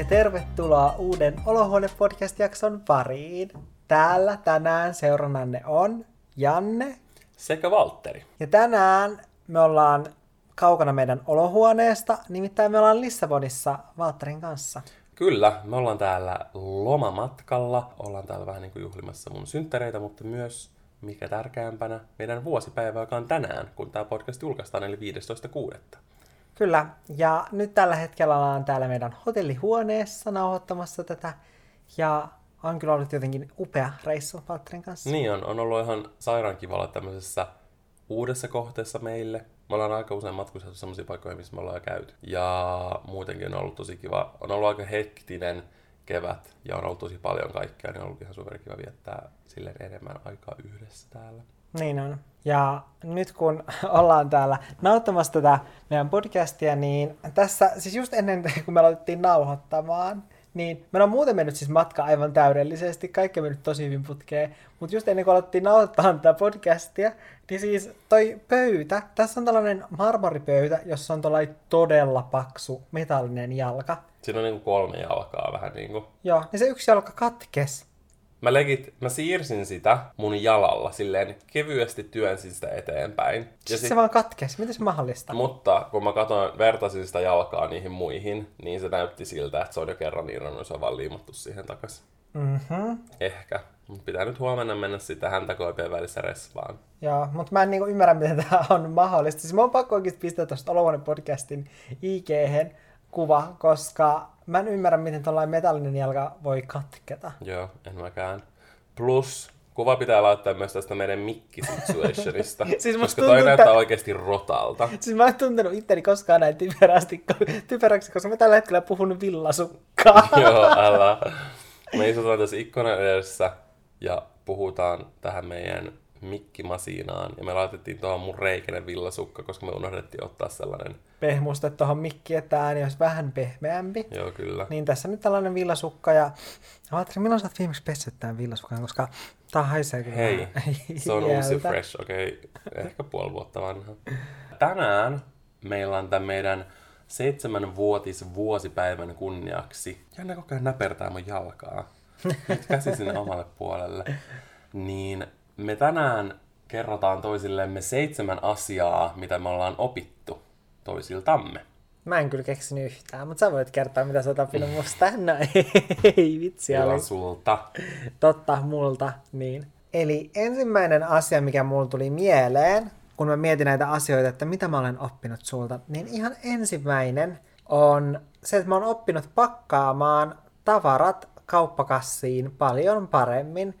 ja tervetuloa uuden Olohuone-podcast-jakson pariin. Täällä tänään seurannanne on Janne sekä Valtteri. ja tänään me ollaan kaukana meidän olohuoneesta, nimittäin me ollaan Lissabonissa Valtterin kanssa. Kyllä, me ollaan täällä lomamatkalla, ollaan täällä vähän niin kuin juhlimassa mun synttäreitä, mutta myös, mikä tärkeämpänä, meidän vuosipäivä, joka on tänään, kun tämä podcast julkaistaan, eli 15.6. Kyllä, ja nyt tällä hetkellä ollaan täällä meidän hotellihuoneessa nauhoittamassa tätä, ja on kyllä ollut jotenkin upea reissu Valtterin kanssa. Niin on, on ollut ihan sairaan kiva olla tämmöisessä uudessa kohteessa meille. Me ollaan aika usein matkustettu sellaisia paikkoja, missä me ollaan jo käyty. Ja muutenkin on ollut tosi kiva. On ollut aika hektinen kevät ja on ollut tosi paljon kaikkea, niin on ollut ihan superkiva viettää silleen enemmän aikaa yhdessä täällä. Niin on. Ja nyt kun ollaan täällä nauttamassa tätä meidän podcastia, niin tässä, siis just ennen kuin me aloitettiin nauhoittamaan, niin meillä on muuten mennyt siis matka aivan täydellisesti, kaikki on mennyt tosi hyvin putkeen, mutta just ennen kuin alettiin nauhoittaa tätä podcastia, niin siis toi pöytä, tässä on tällainen marmoripöytä, jossa on tällainen todella paksu metallinen jalka. Siinä on niinku kolme jalkaa vähän niinku. Joo, niin se yksi jalka katkes. Mä, legit, mä siirsin sitä mun jalalla, silleen kevyesti työnsin sitä eteenpäin. Ja Siis sit, se vaan katkes, miten se mahdollista? mutta kun mä katsoin, vertasin sitä jalkaa niihin muihin, niin se näytti siltä, että se on jo kerran irronnut, se on vaan liimattu siihen takas. Mhm. Ehkä. Mut pitää nyt huomenna mennä sitten häntä koipien välissä resvaan. Joo, mutta mä en niinku ymmärrä, miten tämä on mahdollista. Siis mä oon pakko oikeasti pistää tuosta podcastin ig kuva, koska mä en ymmärrä, miten tuollainen metallinen jalka voi katketa. Joo, en mäkään. Plus, kuva pitää laittaa myös tästä meidän mikki-situationista, Siis koska toi näyttää että- oikeasti rotalta. Siis mä en tuntenut itteni koskaan näin typerästi, typeräksi, koska mä tällä hetkellä puhun villasukkaa. Joo, älä. Me istutaan tässä ikkunan edessä ja puhutaan tähän meidän mikkimasiinaan. Ja me laitettiin tuohon mun reikäinen villasukka, koska me unohdettiin ottaa sellainen. Pehmusta tuohon mikkiin, että ääni olisi vähän pehmeämpi. Joo, kyllä. Niin tässä nyt tällainen villasukka ja... Ajattelin, milloin sä oot viimeksi pessyt tämän villasukan, koska tää haisee kyllä Hei, se on uusi fresh, okei, okay. ehkä puoli vuotta vanha. Tänään meillä on tämän meidän seitsemänvuotis vuosipäivän kunniaksi. Jännä koko ajan näpertää mun jalkaa. Nyt käsi sinne omalle puolelle. Niin me tänään kerrotaan toisillemme seitsemän asiaa, mitä me ollaan opittu toisiltamme. Mä en kyllä keksinyt yhtään, mutta sä voit kertoa, mitä sä oot oppinut musta. No ei, vitsi oli. sulta. Totta, multa, niin. Eli ensimmäinen asia, mikä mulla tuli mieleen, kun mä mietin näitä asioita, että mitä mä olen oppinut sulta, niin ihan ensimmäinen on se, että mä oon oppinut pakkaamaan tavarat kauppakassiin paljon paremmin,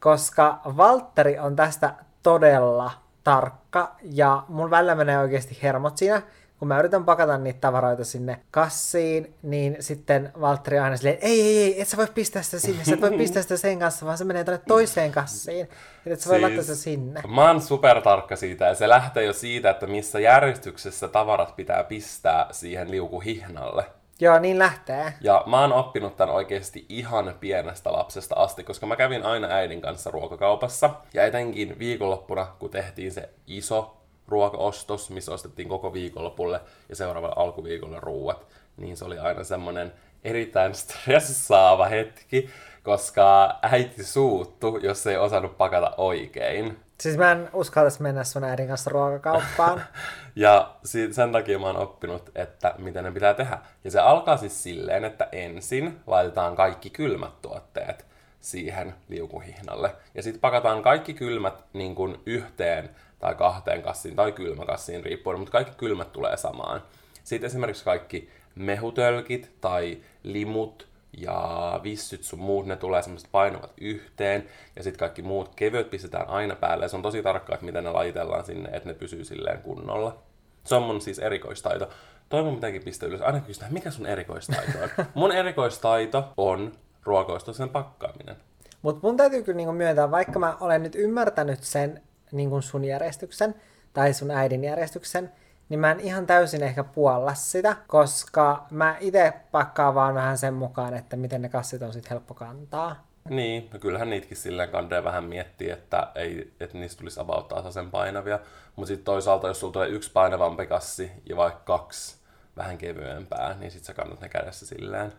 koska Valtteri on tästä todella tarkka ja mun välillä menee oikeasti hermot siinä, kun mä yritän pakata niitä tavaroita sinne kassiin, niin sitten Valtteri aina silleen, ei, ei, ei, et sä voi pistää sitä sinne, sä et voi pistää sitä sen kanssa, vaan se menee tuonne toiseen kassiin, et sä voi laittaa sitä sinne. Mä oon supertarkka siitä ja se lähtee jo siitä, että missä järjestyksessä tavarat pitää pistää siihen liukuhihnalle. Joo, niin lähtee. Ja mä oon oppinut tämän oikeasti ihan pienestä lapsesta asti, koska mä kävin aina äidin kanssa ruokakaupassa. Ja etenkin viikonloppuna, kun tehtiin se iso ruokaostos, missä ostettiin koko viikonlopulle ja seuraavalle alkuviikolle ruuat, niin se oli aina semmonen erittäin stressaava hetki, koska äiti suuttu, jos ei osannut pakata oikein. Siis mä en uskaltaisi mennä sun äidin kanssa ruokakauppaan. Ja sen takia mä oon oppinut, että miten ne pitää tehdä. Ja se alkaa siis silleen, että ensin laitetaan kaikki kylmät tuotteet siihen liukuhihnalle. Ja sitten pakataan kaikki kylmät niin kuin yhteen tai kahteen kassiin tai kylmäkassiin riippuen, mutta kaikki kylmät tulee samaan. Sitten esimerkiksi kaikki mehutölkit tai limut ja vissyt sun muut, ne tulee semmoiset painavat yhteen, ja sitten kaikki muut kevyet pistetään aina päälle, ja se on tosi tarkkaa, että miten ne laitellaan sinne, että ne pysyy silleen kunnolla. Se on mun siis erikoistaito. Toivon pitääkin pistää ylös. Aina kysytään, mikä sun erikoistaito on? mun erikoistaito on ruokaostosten pakkaaminen. Mutta mun täytyy kyllä niinku myöntää, vaikka mä olen nyt ymmärtänyt sen niinku sun järjestyksen tai sun äidin järjestyksen, niin mä en ihan täysin ehkä puolla sitä, koska mä itse pakkaan vaan vähän sen mukaan, että miten ne kassit on sit helppo kantaa. Niin, no kyllähän niitäkin silleen kandee vähän miettiä, että, ei, että niistä tulisi about tasaisen painavia. Mutta sitten toisaalta, jos sulla tulee yksi painavampi kassi ja vaikka kaksi vähän kevyempää, niin sitten sä kannat ne kädessä silleen.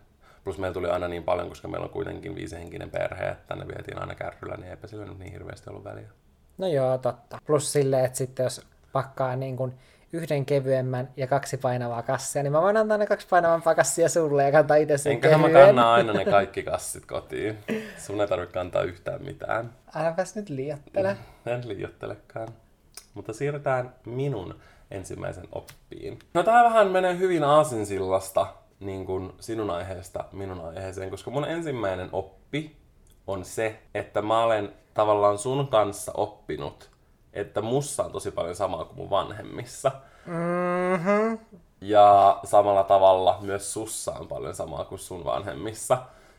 Plus meillä tuli aina niin paljon, koska meillä on kuitenkin viisihenkinen perhe, että tänne vietiin aina kärryllä, niin eipä sillä nyt niin hirveästi ollut väliä. No joo, totta. Plus silleen, että sitten jos pakkaa niin kuin yhden kevyemmän ja kaksi painavaa kassia, niin mä voin antaa ne kaksi painavampaa kassia sulle ja kantaa itse sen Enköhän mä kevyen. kanna aina ne kaikki kassit kotiin. Sun ei tarvitse kantaa yhtään mitään. Äläpäs nyt liiottele. En liioittelekaan. Mutta siirrytään minun ensimmäisen oppiin. No tää vähän menee hyvin aasinsillasta niin kuin sinun aiheesta minun aiheeseen, koska mun ensimmäinen oppi on se, että mä olen tavallaan sun kanssa oppinut, että mussa on tosi paljon samaa kuin mun vanhemmissa. Mm-hmm. Ja samalla tavalla myös sussa on paljon samaa kuin sun vanhemmissa.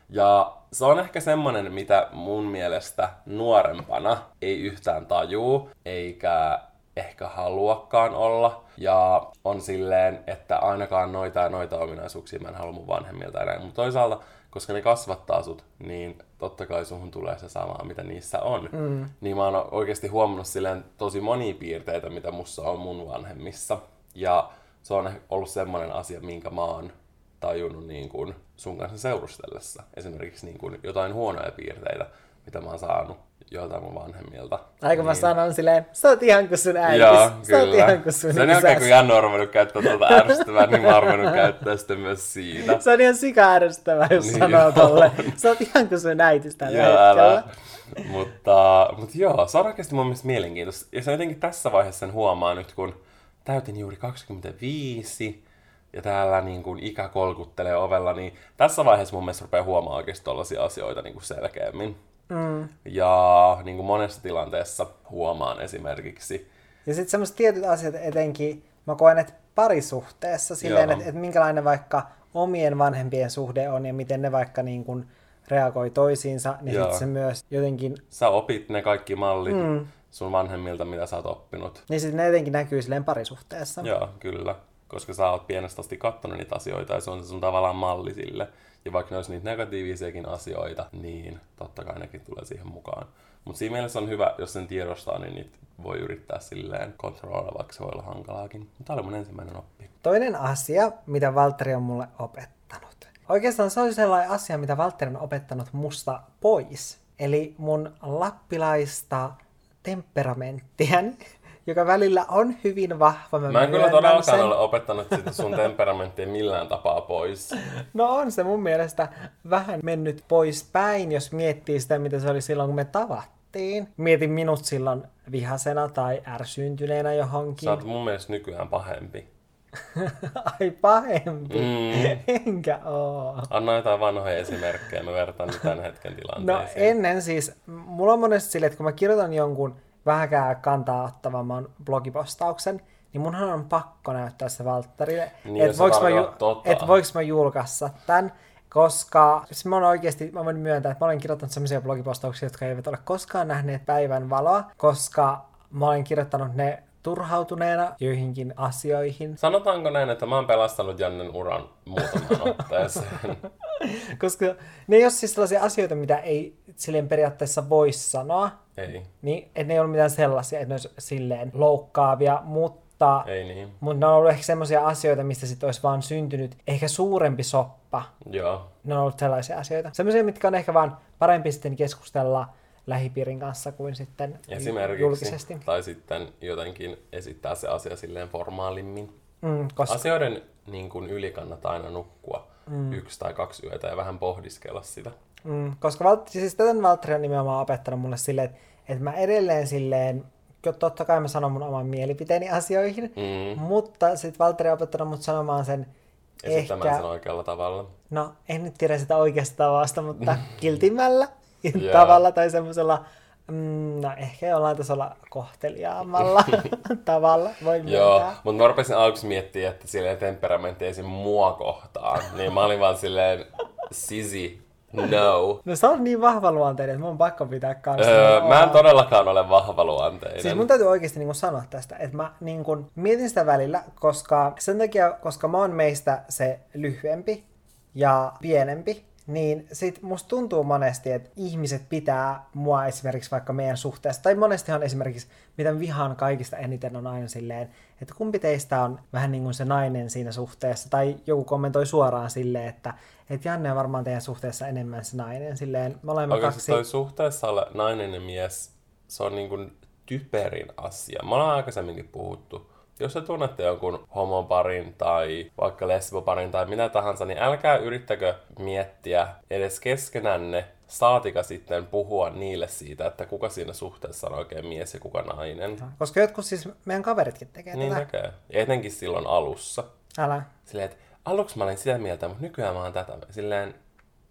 Ja se on ehkä semmonen, mitä mun mielestä nuorempana ei yhtään tajuu, eikä ehkä haluakaan olla. Ja on silleen, että ainakaan noita ja noita ominaisuuksia mä en halua mun vanhemmilta enää. Mutta toisaalta, koska ne kasvattaa sut, niin totta kai suhun tulee se sama, mitä niissä on. Mm. Niin mä oon oikeasti huomannut silleen tosi monia piirteitä, mitä mussa on mun vanhemmissa. Ja se on ollut semmoinen asia, minkä mä oon tajunnut niin kuin sun kanssa seurustellessa. Esimerkiksi niin kuin jotain huonoja piirteitä, mitä mä oon saanut joiltain mun vanhemmilta. Aika mä sanon silleen, sä oot ihan kuin sun äitis. Joo, sä oot ihan kuin sun Sen jälkeen, kun. Janne on ruvennut käyttää tuota ärsyttävää, niin mä oon käyttää sitä myös siinä. Se on ihan sika-ärsyttävää, jos Niin sanoo on. tolle. Sä oot ihan kuin sun äitis tällä Joo, hetkellä. älä. Mutta, mutta joo, se on oikeasti mun mielestä mielenkiintoista. Ja se jotenkin tässä vaiheessa sen huomaa nyt, kun täytin juuri 25 ja täällä niin kuin ikä kolkuttelee ovella, niin tässä vaiheessa mun mielestä rupeaa huomaa oikeasti tollaisia asioita niin kuin selkeämmin. Mm. Ja niin kuin monessa tilanteessa huomaan esimerkiksi. Ja sitten semmoiset tietyt asiat etenkin, mä koen, että parisuhteessa silleen, että, että minkälainen vaikka omien vanhempien suhde on ja miten ne vaikka niin kuin reagoi toisiinsa, niin sitten se myös jotenkin, Sä opit ne kaikki mallit mm. sun vanhemmilta, mitä sä oot oppinut. niin sitten ne jotenkin näkyy silleen parisuhteessa. Joo, kyllä. Koska sä oot pienestä asti kattonut niitä asioita ja se on se sun tavallaan malli sille. Ja vaikka ne olisi niitä negatiivisiakin asioita, niin totta kai nekin tulee siihen mukaan. Mutta siinä mielessä on hyvä, jos sen tiedostaa, niin niitä voi yrittää silleen kontrolloida, vaikka se voi olla hankalaakin. Tämä oli mun ensimmäinen oppi. Toinen asia, mitä Valtteri on mulle opettanut. Oikeastaan se oli sellainen asia, mitä Valtteri on opettanut musta pois. Eli mun lappilaista temperamenttiani, joka välillä on hyvin vahva. Mä en kyllä todellakaan sen. ole opettanut sitä sun temperamenttia millään tapaa pois. No on se mun mielestä vähän mennyt pois päin, jos miettii sitä, mitä se oli silloin, kun me tavattiin. Mietin minut silloin vihasena tai ärsyyntyneenä johonkin. Sä oot mun mielestä nykyään pahempi. Ai pahempi. Mm. Enkä oo. Anna jotain vanhoja esimerkkejä, mä vertaan nyt tämän hetken No tilanteeseen. ennen siis, mulla on monesti silleen, että kun mä kirjoitan jonkun vähäkään kantaa ottavamman blogipostauksen, niin munhan on pakko näyttää se Valtterille, Niin, että sä voiks, mä tota. et mä julkaista tämän, koska siis mä oon oikeasti, mä voin myöntää, että mä olen kirjoittanut sellaisia blogipostauksia, jotka eivät ole koskaan nähneet päivän valoa, koska mä olen kirjoittanut ne turhautuneena joihinkin asioihin, Sanotaanko näin, että mä oon pelastanut Jannen uran muutamaan otteeseen? koska ne ei ole siis sellaisia asioita, mitä ei silleen periaatteessa voi sanoa, Ei, Niin, että ne ei ollut mitään sellaisia, että ne olisi silleen loukkaavia, mutta, ei niin. mutta ne on ollut ehkä semmoisia asioita, mistä sitten olisi vaan syntynyt ehkä suurempi soppa. Joo, Ne on ollut sellaisia asioita. Semmoisia, mitkä on ehkä vaan parempi sitten keskustella lähipiirin kanssa kuin sitten esimerkiksi. julkisesti. Tai sitten jotenkin esittää se asia silleen formaalimmin. Mm, koska, Asioiden niin kuin yli kannattaa aina nukkua mm. yksi tai kaksi yötä ja vähän pohdiskella sitä. mm, koska Valt, siis tätä Valtteri on nimenomaan opettanut mulle silleen, että, että mä edelleen silleen, totta kai mä sanon mun oman mielipiteeni asioihin, Mm. mutta sitten Valtteri on opettanut mut sanomaan sen Esittämään ehkä... sen oikealla tavalla. No, en nyt tiedä sitä oikeasta tavasta, mutta kiltimmällä Joo. tavalla tai semmoisella, mm, no ehkä jollain tasolla kohteliaammalla tavalla, voi Joo, mutta mä rupesin aluksi miettimään, että silleen temperamentti esim. mua kohtaan. Niin mä olin vaan silleen, sisi, no. No se on niin vahva luonteinen, että mun on pakko pitää kanssa. Öö, No, mä en todellakaan ole vahva luonteinen. Siis mun täytyy oikeasti niin sanoa tästä, että mä niin kun mietin sitä välillä, koska sen takia, koska mä oon meistä se lyhyempi ja pienempi, niin sit musta tuntuu monesti, että ihmiset pitää mua esimerkiksi vaikka meidän suhteessa, tai monestihan esimerkiksi, mitä vihaan kaikista eniten on aina silleen, että kumpi teistä on vähän niin kuin se nainen siinä suhteessa, tai joku kommentoi suoraan silleen, että, että Janne on varmaan teidän suhteessa enemmän se nainen, silleen me olemme Oikeasti kaksi... toi suhteessa ole nainen ja mies, se on niin kuin typerin asia. Me ollaan aikaisemminkin puhuttu. Jos te tunnette jonkun homoparin tai vaikka lesboparin tai mitä tahansa, niin älkää yrittäkö miettiä edes keskenänne, saatika sitten puhua niille siitä, että kuka siinä suhteessa on oikein mies ja kuka nainen. Koska jotkut siis meidän kaveritkin tekee Niin tätä. tekee. Ja etenkin silloin alussa. Älä. Silleen, että aluksi mä olin sitä mieltä, mutta nykyään mä oon tätä. Silleen,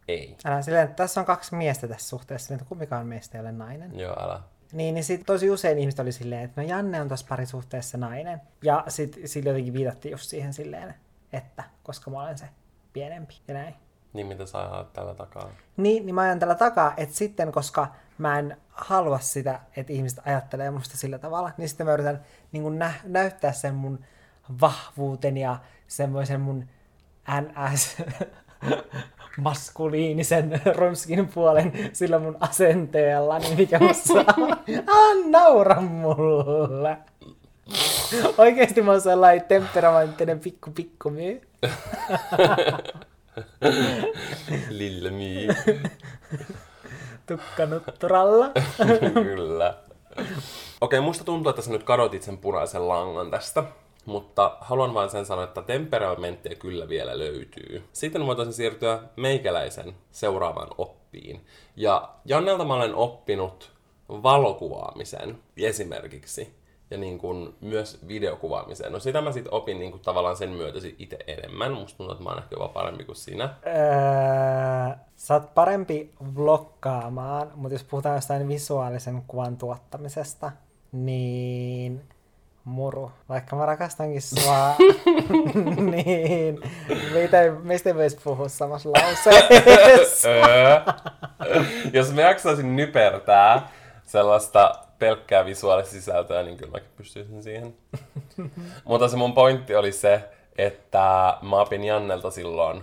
ei. Älä silleen, että tässä on kaksi miestä tässä suhteessa, niin kumpikaan meistä ei ole nainen. Joo, älä. Niin, niin sit tosi usein ihmiset oli silleen, että no Janne on tuossa parisuhteessa nainen. Ja sit sillä jotenkin viitattiin just siihen silleen, että koska mä olen se pienempi ja näin. Niin mitä sä ajat tällä takaa? Niin, niin mä ajan tällä takaa, että sitten, koska mä en halua sitä, että ihmiset ajattelee musta sillä tavalla, niin sitten mä yritän niin nä- näyttää sen mun vahvuuten ja semmoisen mun NS maskuliinisen romskin puolen sillä mun asenteella, niin mikä musta ah, naura mulle. Oikeesti mä oon sellainen temperamenttinen pikku pikku myy. Lille mii. Tukkanutturalla. Kyllä. Okei, musta tuntuu, että sä nyt kadotit sen punaisen langan tästä. Mutta haluan vain sen sanoa, että temperamenttia kyllä vielä löytyy. Sitten voitaisiin siirtyä meikäläisen seuraavaan oppiin. Ja Jannelta mä olen oppinut valokuvaamisen esimerkiksi. Ja niin kuin myös videokuvaamisen. No sitä mä sitten opin niin kuin tavallaan sen myötä sit itse enemmän. Musta tuntuu, että mä oon ehkä jopa parempi kuin sinä. Öö, sä oot parempi vloggaamaan, mutta jos puhutaan jostain visuaalisen kuvan tuottamisesta, niin muru. Vaikka mä rakastankin sua, niin meistä ei voisi puhua samassa lauseessa. Jos mä jaksaisin nypertää sellaista pelkkää visuaalista sisältöä, niin kyllä mäkin pystyisin siihen. Mutta se mun pointti oli se, että mä opin Jannelta silloin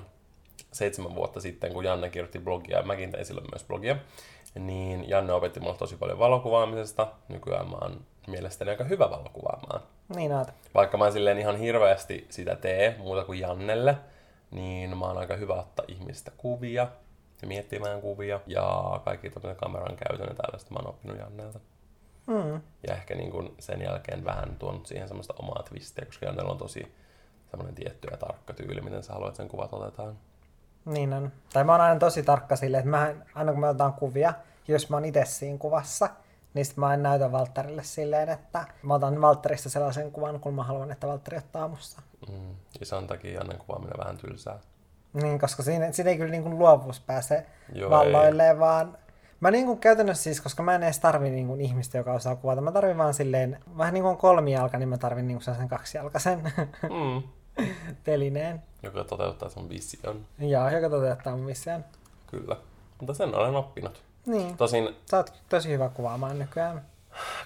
seitsemän vuotta sitten, kun Janne kirjoitti blogia, ja mäkin tein silloin myös blogia, niin Janne opetti mulle tosi paljon valokuvaamisesta. Nykyään mä oon mielestäni aika hyvä valokuvaamaan. niin oot. Vaikka mä en silleen ihan hirveästi sitä tee, muuta kuin Jannelle, niin mä oon aika hyvä ottaa ihmistä kuvia ja miettimään kuvia ja kaikki kameran käytön ja tällaista mä oon oppinut Jannelta. Mm. Ja ehkä niin kun sen jälkeen vähän tuonut siihen semmoista omaa twistiä, koska Jannella on tosi semmoinen tietty ja tarkka tyyli, miten sä haluat sen kuvat otetaan. Niin on. Tai mä oon aina tosi tarkka silleen, että mä, en- aina kun me otetaan kuvia, jos mä oon itse siinä kuvassa, niin sit mä en näytä Valtterille silleen, että mä otan Valtterista sellaisen kuvan, kun mä haluan, että Valtteri ottaa musta. Mm. Ja sen takia Jannen kuvaaminen vähän tylsää. Niin, koska siinä, siinä ei kyllä niin kuin luovuus pääse Joo, valloilleen, vaan mä niin kuin käytännössä siis, koska mä en edes tarvi niin kuin ihmistä, joka osaa kuvata, mä tarvin vaan silleen, vähän niin kuin kolmijalka, niin mä tarvin niin kuin sellaisen kaksijalkaisen Mm. telineen. Joka toteuttaa sun vision. Ja joka toteuttaa mun missään. Kyllä. Mutta sen olen oppinut. Niin, Tosin sä oot tosi hyvä kuvaamaan nykyään.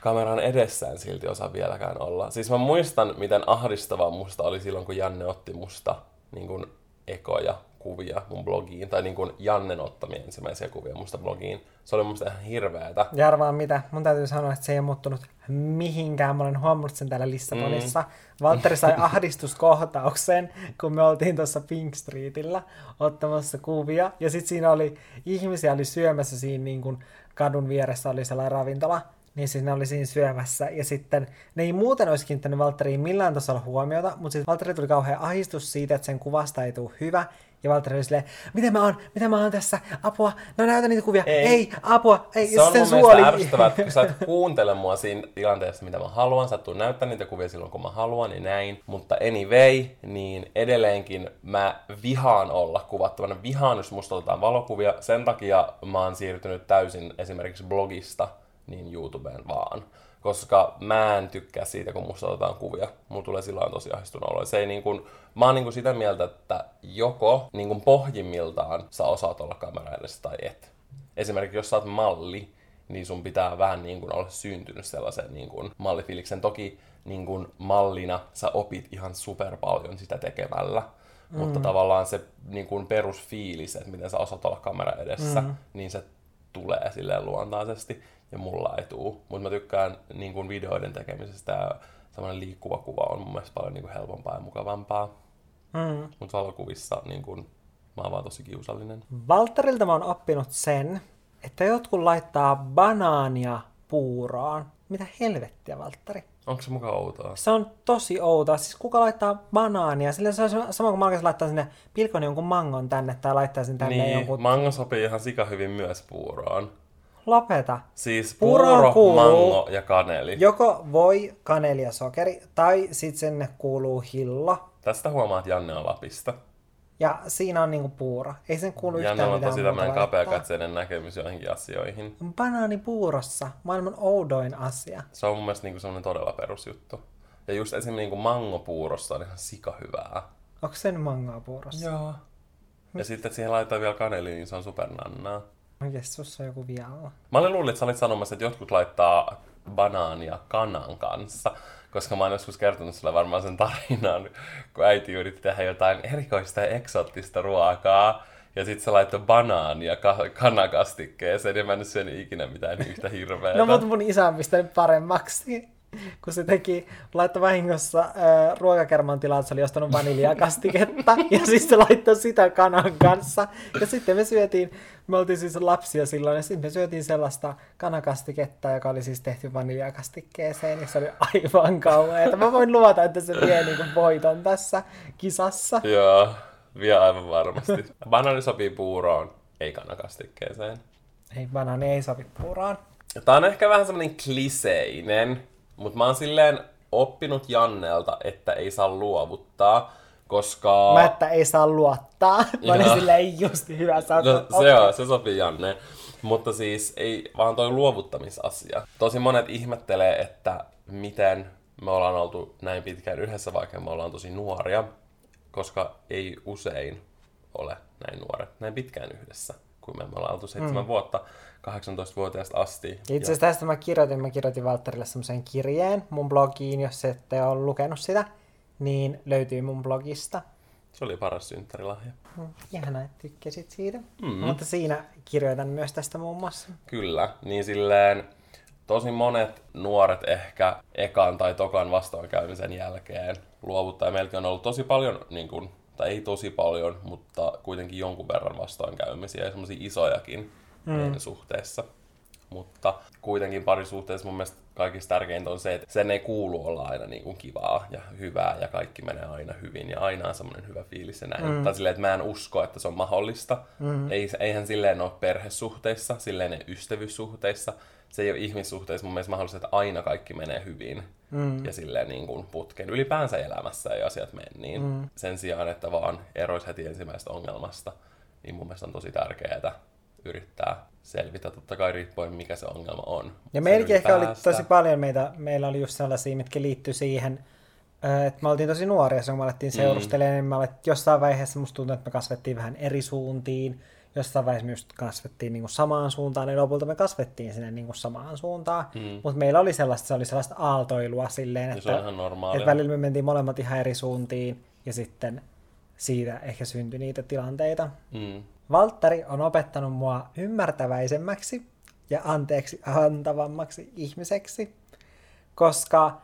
kameran edessään silti osaa vieläkään olla. Siis mä muistan, miten ahdistavaa musta oli silloin, kun Janne otti musta niin kuin ekoja kuvia mun blogiin, tai niin kuin Jannen ottamia ensimmäisiä kuvia musta blogiin. Se oli musta ihan hirveetä. Ja mitä, mun täytyy sanoa, että se ei ole muuttunut mihinkään. Mä olen huomannut sen täällä Lissabonissa. Mm. Valtteri sai ahdistuskohtauksen, kun me oltiin tuossa Pink Streetillä ottamassa kuvia. Ja sitten siinä oli, ihmisiä oli syömässä siinä niin kuin kadun vieressä oli sellainen ravintola. Niin siis ne oli siinä syömässä. Ja sitten ne ei muuten olisi kiinnittänyt Valtteriin millään tasolla huomiota, mutta sitten Valtteri tuli kauhean ahdistus siitä, että sen kuvasta ei tule hyvä. Ja Valtteri oli silleen, mitä mä oon, mitä mä oon tässä, apua, no näytä niitä kuvia, ei, ei apua, ei, Se on sen mun suoli. ärsyttävää, että kun sä et kuuntele mua siinä tilanteessa, mitä mä haluan, sä tuun näyttää niitä kuvia silloin, kun mä haluan, niin näin. Mutta anyway, niin edelleenkin mä vihaan olla kuvattavana. Vihaan, jos musta otetaan valokuvia. Sen takia mä oon siirtynyt täysin esimerkiksi blogista niin YouTubeen vaan. Koska mä en tykkää siitä, kun musta otetaan kuvia. Mulla tulee silloin tosi ahdistunut olo. Se ei niin kuin, mä oon niin kuin sitä mieltä, että joko niin kuin pohjimmiltaan sä osaat olla kamera edessä tai et. Esimerkiksi jos sä oot malli, niin sun pitää vähän niin kuin olla syntynyt sellaisen niin kuin mallifiiliksen. Toki niin kuin mallina sä opit ihan super paljon sitä tekemällä. mm. mutta tavallaan se niin kuin perusfiilis, että miten sä osaat olla kamera edessä, mm. niin se tulee silleen luontaisesti ja mulla ei tuu. Mutta mä tykkään niin kuin videoiden tekemisestä ja semmoinen liikkuva kuva on mun mielestä paljon niin kuin helpompaa ja mukavampaa. Mm. Mutta valokuvissa niin kuin, mä oon vaan tosi kiusallinen. Valterilta mä oon oppinut sen, että jotkut laittaa banaania puuroon. Mitä helvettiä, Valtteri? Onko se mukaan outoa? Se on tosi outoa. Siis kuka laittaa banaania? Sillä se on sama kuin mä laittaa sinne pilkon jonkun mangon tänne tai laittaa sen tänne niin, jonkun... mango sopii ihan sika hyvin myös puuroon. Lopeta. Siis puuro, kuuluu, mango ja kaneli. Joko voi, kaneli ja sokeri, tai sitten sinne kuuluu hillo. Tästä huomaat, Janne on Lapista. Ja siinä on niinku puuro. Ei sen kuulu Janne yhtään on tosi tämmöinen kapeakatseinen näkemys joihinkin asioihin. Banaani puurossa. Maailman oudoin asia. Se on mun mielestä niinku semmoinen todella perusjuttu. Ja just esimerkiksi niinku mangopuurossa on ihan sika hyvää. Onko sen mangoa puurossa? Joo. Ja sitten että siihen laittaa vielä kaneli, niin se on supernannaa. Jes, on joku vielä. Mä olin luullut, että sä olit sanomassa, että jotkut laittaa banaania kanan kanssa. Koska mä oon joskus kertonut sulle varmaan sen tarinan, kun äiti yritti tehdä jotain erikoista ja eksoottista ruokaa. Ja sitten se laittoi banaania ka- kanakastikkeeseen ja mä en syönyt ikinä mitään yhtä hirveää. no mutta mun isä on pistänyt paremmaksi kun se teki, laittoi vahingossa äh, ruokakerman tilaan, se oli ostanut vaniljakastiketta, ja siis se laittoi sitä kanan kanssa. Ja sitten me syötiin, me oltiin siis lapsia silloin, ja sitten me syötiin sellaista kanakastiketta, joka oli siis tehty vaniljakastikkeeseen, ja se oli aivan kauheeta. Mä voin luvata, että se vie niin voiton tässä kisassa. Joo, vie aivan varmasti. Banaani sopii puuroon, ei kanakastikkeeseen. Ei, banaani ei sopi puuroon. Tämä on ehkä vähän semmoinen kliseinen, mutta mä oon silleen oppinut Jannelta, että ei saa luovuttaa, koska... Mä, että ei saa luottaa. Mä olin silleen just hyvä sanoa. No, se, on, se sopii Janne. Mutta siis ei vaan toi luovuttamisasia. Tosi monet ihmettelee, että miten me ollaan oltu näin pitkään yhdessä, vaikka me ollaan tosi nuoria, koska ei usein ole näin nuoret näin pitkään yhdessä, kuin me, me ollaan oltu seitsemän mm. vuotta. 18-vuotiaasta asti. Itse asiassa tästä mä kirjoitin, mä kirjoitin Valtterille semmoisen kirjeen mun blogiin, jos ette ole lukenut sitä, niin löytyy mun blogista. Se oli paras synttärilahja. Mm, ihanaa, että tykkäsit siitä. Mm-hmm. Mutta siinä kirjoitan myös tästä muun muassa. Kyllä, niin silleen tosi monet nuoret ehkä ekan tai tokan vastoinkäymisen jälkeen luovuttaa. Meilläkin on ollut tosi paljon, niin kuin, tai ei tosi paljon, mutta kuitenkin jonkun verran vastoinkäymisiä ja semmoisia isojakin mm. suhteessa. Mutta kuitenkin parisuhteessa mun mielestä kaikista tärkeintä on se, että sen ei kuulu olla aina niin kuin kivaa ja hyvää ja kaikki menee aina hyvin ja aina on semmoinen hyvä fiilis ja näin. Mm. Tai silleen, että mä en usko, että se on mahdollista. Mm. Ei, eihän silleen ole perhesuhteissa, silleen ystävyyssuhteissa. Se ei ole ihmissuhteissa mun mielestä mahdollista, että aina kaikki menee hyvin mm. ja silleen niin kuin putken. Ylipäänsä elämässä ei asiat mene niin. Mm. Sen sijaan, että vaan eroisi heti ensimmäisestä ongelmasta, niin mun mielestä on tosi tärkeää yrittää selvitä, totta kai riippuen mikä se ongelma on. Ja meilläkin ehkä oli tosi paljon meitä, meillä oli just sellaisia, mitkä liittyi siihen, että me oltiin tosi nuoria, kun me alettiin seurustelemaan, mm. niin me alet, jossain vaiheessa musta tuntuu, että me kasvettiin vähän eri suuntiin, jossain vaiheessa myös kasvettiin niin kuin samaan suuntaan, ja lopulta me kasvettiin sinne niin kuin samaan suuntaan. Mm. Mutta meillä oli sellaista, se oli sellaista aaltoilua silleen, että, että välillä me mentiin molemmat ihan eri suuntiin, ja sitten siitä ehkä syntyi niitä tilanteita. Mm. Valtteri on opettanut mua ymmärtäväisemmäksi ja anteeksi antavammaksi ihmiseksi, koska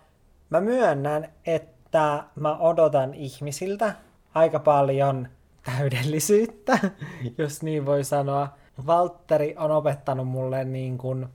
mä myönnän, että mä odotan ihmisiltä aika paljon täydellisyyttä, jos niin voi sanoa. Valtteri on opettanut mulle niin kuin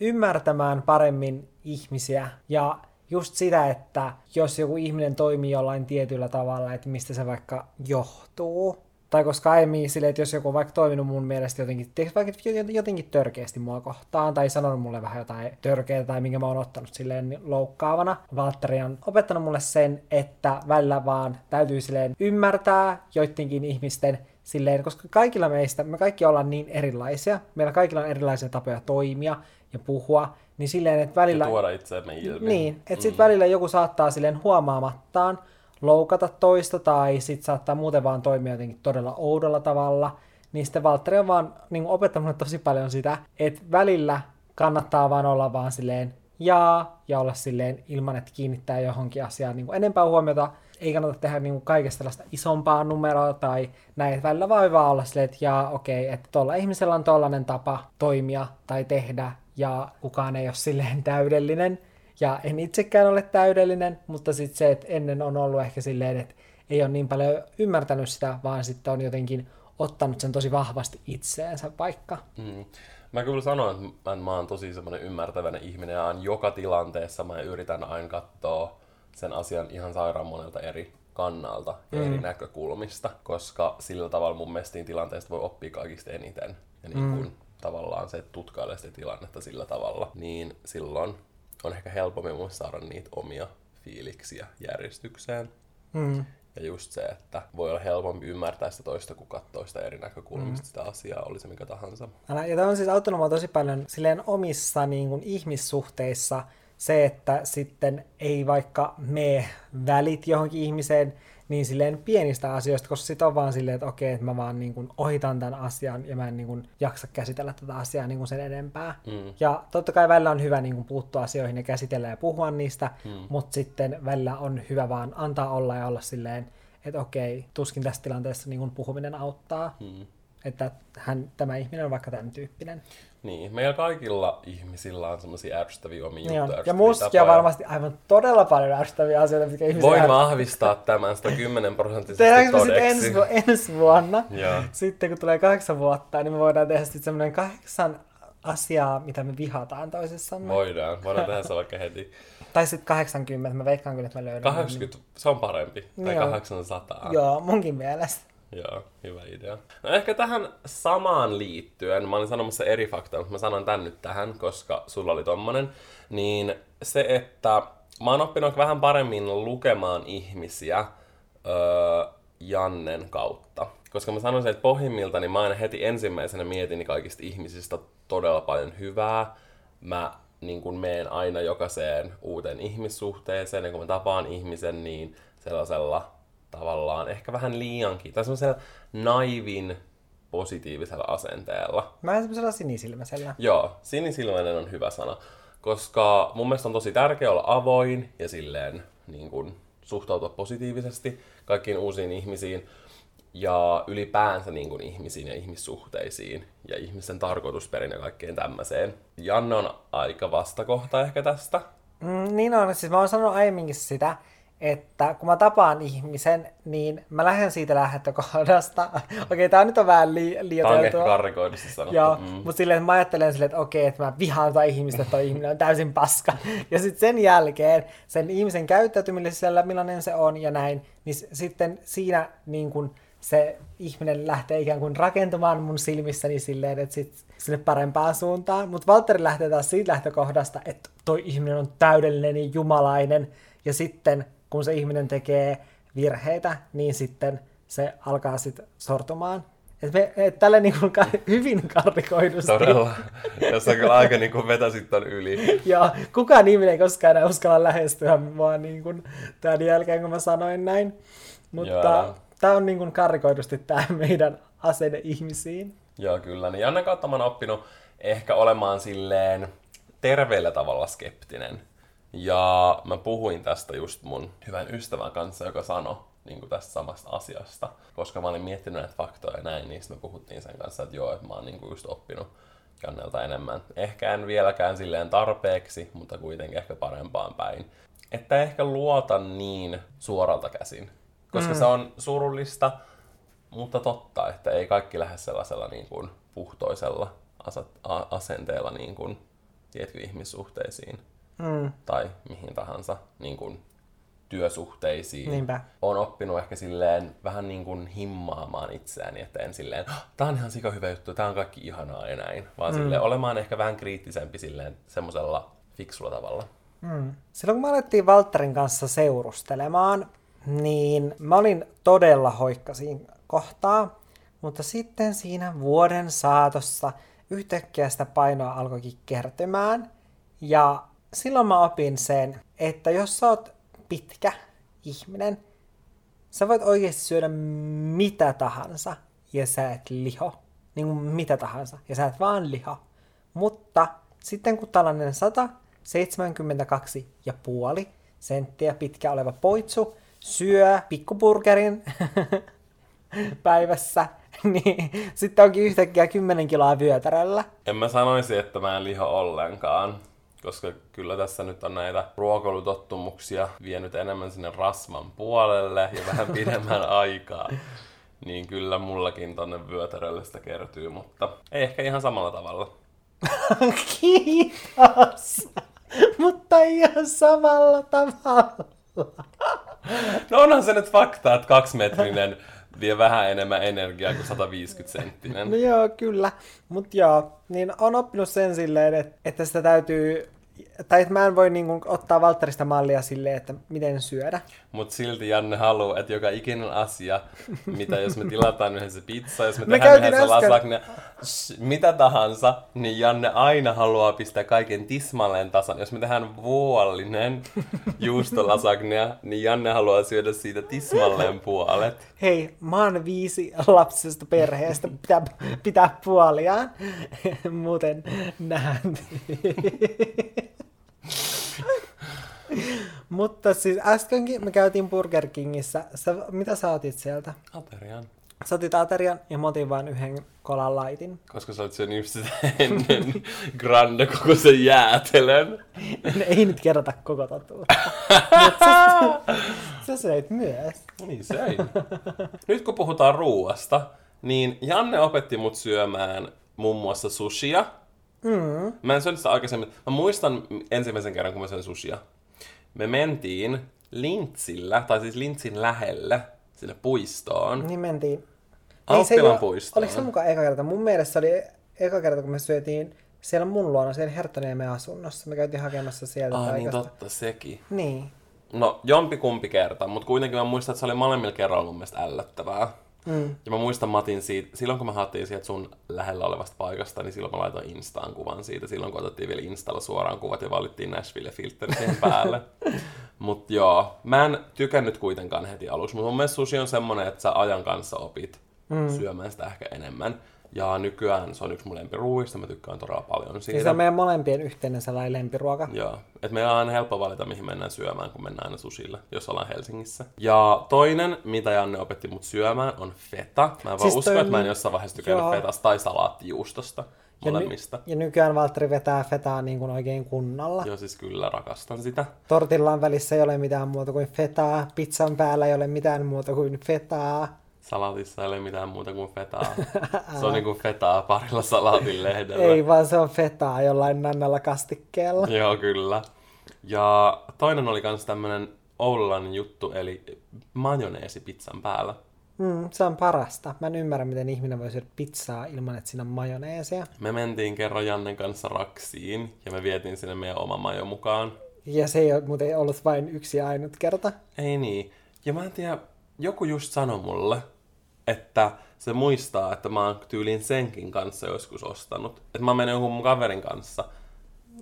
ymmärtämään paremmin ihmisiä ja just sitä, että jos joku ihminen toimii jollain tietyllä tavalla, että mistä se vaikka johtuu, tai koska aiemmin silleen, että jos joku on vaikka toiminut mun mielestä jotenkin, vaikka jotenkin törkeästi mua kohtaan, tai sanonut mulle vähän jotain törkeää, tai minkä mä oon ottanut silleen loukkaavana, Valtteri on opettanut mulle sen, että välillä vaan täytyy silleen ymmärtää joidenkin ihmisten silleen, koska kaikilla meistä, me kaikki ollaan niin erilaisia, meillä kaikilla on erilaisia tapoja toimia ja puhua, niin silleen, että välillä... Ja tuoda itseämme ilmi. Niin, että mm. sitten välillä joku saattaa silleen huomaamattaan loukata toista tai sitten saattaa muuten vaan toimia jotenkin todella oudolla tavalla, niin sitten Valtteri on vaan niin opettanut tosi paljon sitä, että välillä kannattaa vaan olla vaan silleen jaa ja olla silleen ilman, että kiinnittää johonkin asiaan niin enempää huomiota, ei kannata tehdä niin kaikesta tällaista isompaa numeroa tai näin, että välillä voi vaan olla silleen, että jaa, okei, okay, että tuolla ihmisellä on tollainen tapa toimia tai tehdä, ja kukaan ei ole silleen täydellinen, ja en itsekään ole täydellinen, mutta sitten se, että ennen on ollut ehkä silleen, että ei ole niin paljon ymmärtänyt sitä, vaan sitten on jotenkin ottanut sen tosi vahvasti itseensä vaikka. Mm. Mä kyllä sanon, että mä, mä oon tosi semmoinen ymmärtäväinen ihminen ja joka tilanteessa mä yritän aina katsoa sen asian ihan sairaan monelta eri kannalta ja mm. eri näkökulmista, koska sillä tavalla mun mielestä tilanteesta voi oppia kaikista eniten. Ja niin kun mm. tavallaan se, että tutkailee sitä tilannetta sillä tavalla, niin silloin on ehkä helpommin mun saada niitä omia fiiliksiä järjestykseen. Mm. Ja just se, että voi olla helpompi ymmärtää sitä toista, kun katsoo sitä eri näkökulmista mm. sitä asiaa, oli se mikä tahansa. Ja tämä on siis auttanut mua tosi paljon silleen omissa niin kuin, ihmissuhteissa se, että sitten ei vaikka me välit johonkin ihmiseen, niin silleen pienistä asioista, koska sit on vaan silleen, että okei, että mä vaan niin kuin ohitan tämän asian ja mä en niin kuin jaksa käsitellä tätä asiaa niin kuin sen enempää. Mm. Ja totta kai välillä on hyvä niin kuin puuttua asioihin ja käsitellä ja puhua niistä, mm. mutta sitten välillä on hyvä vaan antaa olla ja olla silleen, että okei, tuskin tässä tilanteessa niin kuin puhuminen auttaa. Mm. Että hän, tämä ihminen on vaikka tämän tyyppinen. Niin, meillä kaikilla ihmisillä on semmoisia ärsyttäviä omia niin juttuja. Ja muskia on varmasti aivan todella paljon ärsyttäviä asioita, mitkä ihmisiä Voin vahvistaa tämän 110 prosenttisesti Tehdäänkö me sitten ensi, ensi vuonna, Joo. sitten kun tulee kahdeksan vuotta, niin me voidaan tehdä sitten semmoinen kahdeksan asiaa, mitä me vihataan toisessamme. Voidaan, voidaan tehdä se vaikka heti. tai sitten 80, mä veikkaan kyllä, että mä löydän. 80, niin. se on parempi. Tai Joo. 800. Joo, munkin mielestä. Joo, hyvä idea. No ehkä tähän samaan liittyen, mä olin sanomassa eri faktaa, mutta mä sanon tän nyt tähän, koska sulla oli tommonen, niin se, että mä oon oppinut vähän paremmin lukemaan ihmisiä öö, Jannen kautta. Koska mä sanoisin, että pohjimmilta niin mä aina heti ensimmäisenä mietin kaikista ihmisistä todella paljon hyvää. Mä niin kun meen aina jokaiseen uuteen ihmissuhteeseen, ja kun mä tapaan ihmisen, niin sellaisella tavallaan ehkä vähän liiankin, tai semmoisella naivin positiivisella asenteella. Mä en semmoisella sinisilmäisellä. Joo, sinisilmäinen on hyvä sana, koska mun mielestä on tosi tärkeää olla avoin ja silleen niin kuin, suhtautua positiivisesti kaikkiin uusiin ihmisiin ja ylipäänsä niin kuin, ihmisiin ja ihmissuhteisiin ja ihmisten tarkoitusperin ja kaikkeen tämmöiseen. Janne on aika vastakohta ehkä tästä. Mm, niin on, siis mä oon sanonut aiemminkin sitä, että kun mä tapaan ihmisen, niin mä lähden siitä lähtökohdasta. okei, okay, tää nyt on vähän li- liioiteltua. Karrikoidusti sanottu. Joo, mm. mutta silleen, että mä ajattelen silleen, että okei, okay, että mä vihaan tai ihmistä, että toi ihminen on täysin paska. ja sitten sen jälkeen sen ihmisen käyttäytymisellä, millainen se on ja näin, niin sitten siinä niin kun se ihminen lähtee ikään kuin rakentumaan mun silmissäni silleen, että sit sinne parempaan suuntaan. Mutta Valtteri lähtee taas siitä lähtökohdasta, että toi ihminen on täydellinen ja jumalainen, ja sitten kun se ihminen tekee virheitä, niin sitten se alkaa sitten sortumaan. Et me, et tällä niin kuin hyvin karrikoidusti. Todella. Tässä kyllä aika niin kuin vetäsit ton yli. Joo, kukaan ihminen ei koskaan enää uskalla lähestyä mua niin kuin tämän jälkeen, kun mä sanoin näin. Mutta tämä on niin kuin karrikoidusti tämä meidän asenne ihmisiin. Joo, kyllä. Niin Janne kautta mä oon oppinut ehkä olemaan silleen terveellä tavalla skeptinen. Ja mä puhuin tästä just mun hyvän ystävän kanssa, joka sanoi niin kuin tästä samasta asiasta. Koska mä olin miettinyt näitä faktoja ja näin, niin me puhuttiin sen kanssa, että joo, että mä oon niin just oppinut Jannelta enemmän. Ehkä en vieläkään silleen tarpeeksi, mutta kuitenkin ehkä parempaan päin. Että ehkä luota niin suoralta käsin. Koska mm. se on surullista, mutta totta, että ei kaikki lähde sellaisella niin kuin puhtoisella asenteella niin kuin, tiedätkö, ihmissuhteisiin mm. tai mihin tahansa niin kuin, työsuhteisiin. Niinpä. On oppinut ehkä silleen vähän niin kuin himmaamaan itseäni, että en silleen, oh, tää on ihan sika hyvä juttu, tää on kaikki ihanaa ja näin, vaan mm. silleen olemaan ehkä vähän kriittisempi silleen semmoisella fiksulla tavalla. Mm. Silloin kun me alettiin Valtterin kanssa seurustelemaan, niin mä olin todella hoikka siinä kohtaa, mutta sitten siinä vuoden saatossa yhtäkkiä sitä painoa alkoikin kertymään, ja silloin mä opin sen, että jos sä oot pitkä ihminen, sä voit oikeasti syödä mitä tahansa ja sä et liho. Niin kuin mitä tahansa. Ja sä et vaan liho. Mutta sitten kun tällainen 172 ja puoli senttiä pitkä oleva poitsu syö pikkuburgerin päivässä, niin sitten onkin yhtäkkiä 10 kiloa vyötäröllä. En mä sanoisi, että mä en liho ollenkaan, koska kyllä tässä nyt on näitä ruokailutottumuksia vienyt enemmän sinne rasvan puolelle ja vähän pidemmän aikaa. Niin kyllä mullakin tonne vyötärölle sitä kertyy, mutta ei ehkä ihan samalla tavalla. Kiitos! Mutta ei ihan samalla tavalla. No onhan se nyt fakta, että kaksimetrinen vie vähän enemmän energiaa kuin 150 senttinen. No joo, kyllä. Mutta joo, niin on oppinut sen silleen, että, että sitä täytyy tai että mä en voi niin kuin, ottaa Valtterista mallia silleen, että miten syödä. Mutta silti Janne haluaa, että joka ikinen asia, mitä jos me tilataan yhdessä pizza, jos me, Me tehdään yhdessä äsken- lasagne, sh- mitä tahansa, niin Janne aina haluaa pistää kaiken tismalleen tasan. Jos me tehdään vuollinen juustolasagnea, niin Janne haluaa syödä siitä tismalleen puolet. Hei, mä oon viisi lapsesta perheestä, pitää, pitää puoliaan. Muuten nähdään. Mutta siis äskenkin me käytiin Burger Kingissä. Sä, mitä sä otit sieltä? Aterian. Sä otit aterian ja mä otin vain yhden kolan laitin. Koska sä olet syönyt just sitä ennen grande koko sen jäätelön. Ei nyt kerrota koko totuutta. Sä, sä söit myös. Niin se ei. Nyt kun puhutaan ruuasta, niin Janne opetti mut syömään muun muassa sushia. Mm. Mä en syönyt sitä aikaisemmin. Mä muistan ensimmäisen kerran, kun mä söin sushia. Me mentiin Lintsillä, tai siis Lintsin lähelle, sinne puistoon. Niin mentiin. Alppilan ei oo- puistoon. Oliko se mukaan eka kerta? Mun mielestä se oli eka kerta, kun me syötiin siellä mun luona, siellä Herttoniemen asunnossa. Me käytiin hakemassa sieltä Ah, niin totta, sekin. Niin. No, jompi kumpi kerta, mutta kuitenkin mä muistan, että se oli molemmilla kerralla mun mielestä ällöttävää. Mm. Ja mä muistan Matin siitä, silloin kun me haettiin sieltä sun lähellä olevasta paikasta, niin silloin mä laitoin Instaan kuvan siitä. Silloin kun otettiin vielä Installa suoraan kuvat ja valittiin Nashville-filtteri siihen päälle. Mut joo, mä en tykännyt kuitenkaan heti aluksi. Mutta mun mielestä sushi on semmonen, että sä ajan kanssa opit mm. syömään sitä ehkä enemmän. Ja nykyään se on yksi mun lempiruuista, mä tykkään todella paljon Siis siitä. se on meidän molempien yhteinen sellainen lempiruoka. Joo, että meillä on aina helppo valita, mihin mennään syömään, kun mennään aina susille, jos ollaan Helsingissä. Ja toinen, mitä Janne opetti mut syömään, on feta. Mä en vaan Siis usko, toi että mä en jossain vaiheessa tykännyt Joo. fetasta tai salaattijuustosta. Ja, ny- ja nykyään Valtteri vetää fetaa niin kuin oikein kunnolla. Joo, siis kyllä rakastan sitä. Tortillan välissä ei ole mitään muuta kuin fetaa, pizzan päällä ei ole mitään muuta kuin fetaa. Salaatissa ei ole mitään muuta kuin fetaa. Se on niinku fetaa parilla salaatin lehdellä. Ei vaan se on fetaa jollain nannalla kastikkeella. Joo, kyllä. Ja toinen oli kans tämmönen oululainen juttu, eli majoneesi pizzan päällä. Mm, se on parasta. Mä en ymmärrä, miten ihminen voi syödä pizzaa ilman, että siinä on majoneesia. Me mentiin kerran Jannen kanssa Raksiin ja me vietiin sinne meidän oma majo mukaan. Ja se ei ole muuten ollut vain yksi ainut kerta. Ei niin. Ja mä en tiedä, joku just sanoi mulle, että se muistaa, että mä oon tyylin senkin kanssa joskus ostanut. Että mä menen jonkun mun kaverin kanssa.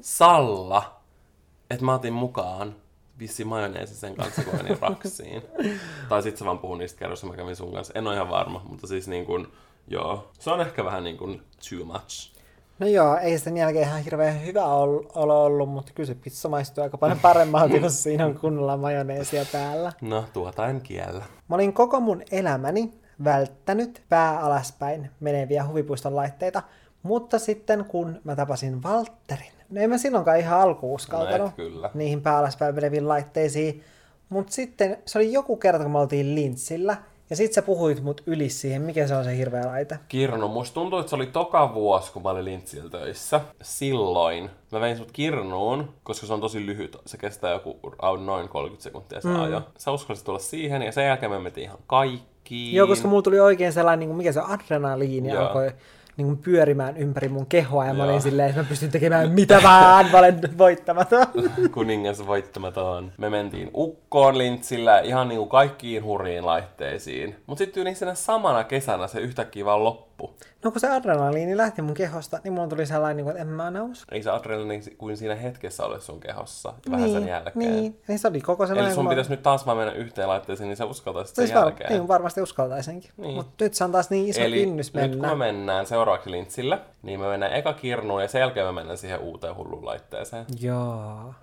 Salla! Että mä otin mukaan vissi majoneesi sen kanssa, kun menin raksiin. tai sit sä vaan puhun niistä kerroissa, mä kävin sun kanssa. En ole ihan varma, mutta siis niin kuin, joo. Se on ehkä vähän niin kuin too much. No joo, ei sen jälkeen ihan hirveän hyvä ol- olo ollut, mutta kyllä se pizza maistuu aika paljon paremmalta, kun siinä on kunnolla majoneesia päällä. No, tuota en kiellä. Mä olin koko mun elämäni välttänyt pää alaspäin meneviä huvipuiston laitteita, mutta sitten kun mä tapasin Valtterin, no en mä silloinkaan ihan alkuun uskaltanut No kyllä. niihin pää alaspäin meneviin laitteisiin, mutta sitten se oli joku kerta, kun me oltiin Lintsillä, ja sit sä puhuit mut yli siihen, mikä se on se hirveä laite. Kirnu, musta tuntuu, että se oli toka vuosi, kun mä olin Lintsillä töissä. Silloin mä vein sut Kirnuun, koska se on tosi lyhyt. Se kestää joku noin 30 sekuntia se mm. ajo. Sä uskallisit tulla siihen ja sen jälkeen me mentiin ihan kaikkiin. Joo, koska mulla tuli oikein sellainen, niin kuin, mikä se on, adrenaliini Joo. alkoi niin kuin pyörimään ympäri mun kehoa ja mä Joo. olin silleen, että mä pystyn tekemään mitä vaan, mä olen voittamaton. Kuningas voittamaton. Me mentiin Ukkoon Lintsillä ihan niinku kaikkiin hurjiin laitteisiin. Mut sitten yli sinä samana kesänä se yhtäkkiä vaan loppu. No kun se adrenaliini lähti mun kehosta, niin mulla tuli sellainen, niin että en mä enää usko. Ei se adrenaliini kuin siinä hetkessä ole sun kehossa ja vähän sen jälkeen. Niin, niin se oli koko sellainen. Eli sun kun pitäisi nyt taas vaan mennä yhteen laitteeseen, niin sä uskaltaisit sen Siis var... jälkeen. niin, varmasti uskaltaisinkin. Niin. Niin. Mutta nyt se on taas niin iso Eli kynnys nyt kun mennä. me mennään seuraavaksi lintsille, niin me mennään eka kirnuun ja sen jälkeen me mennään siihen uuteen hulluun laitteeseen. Joo.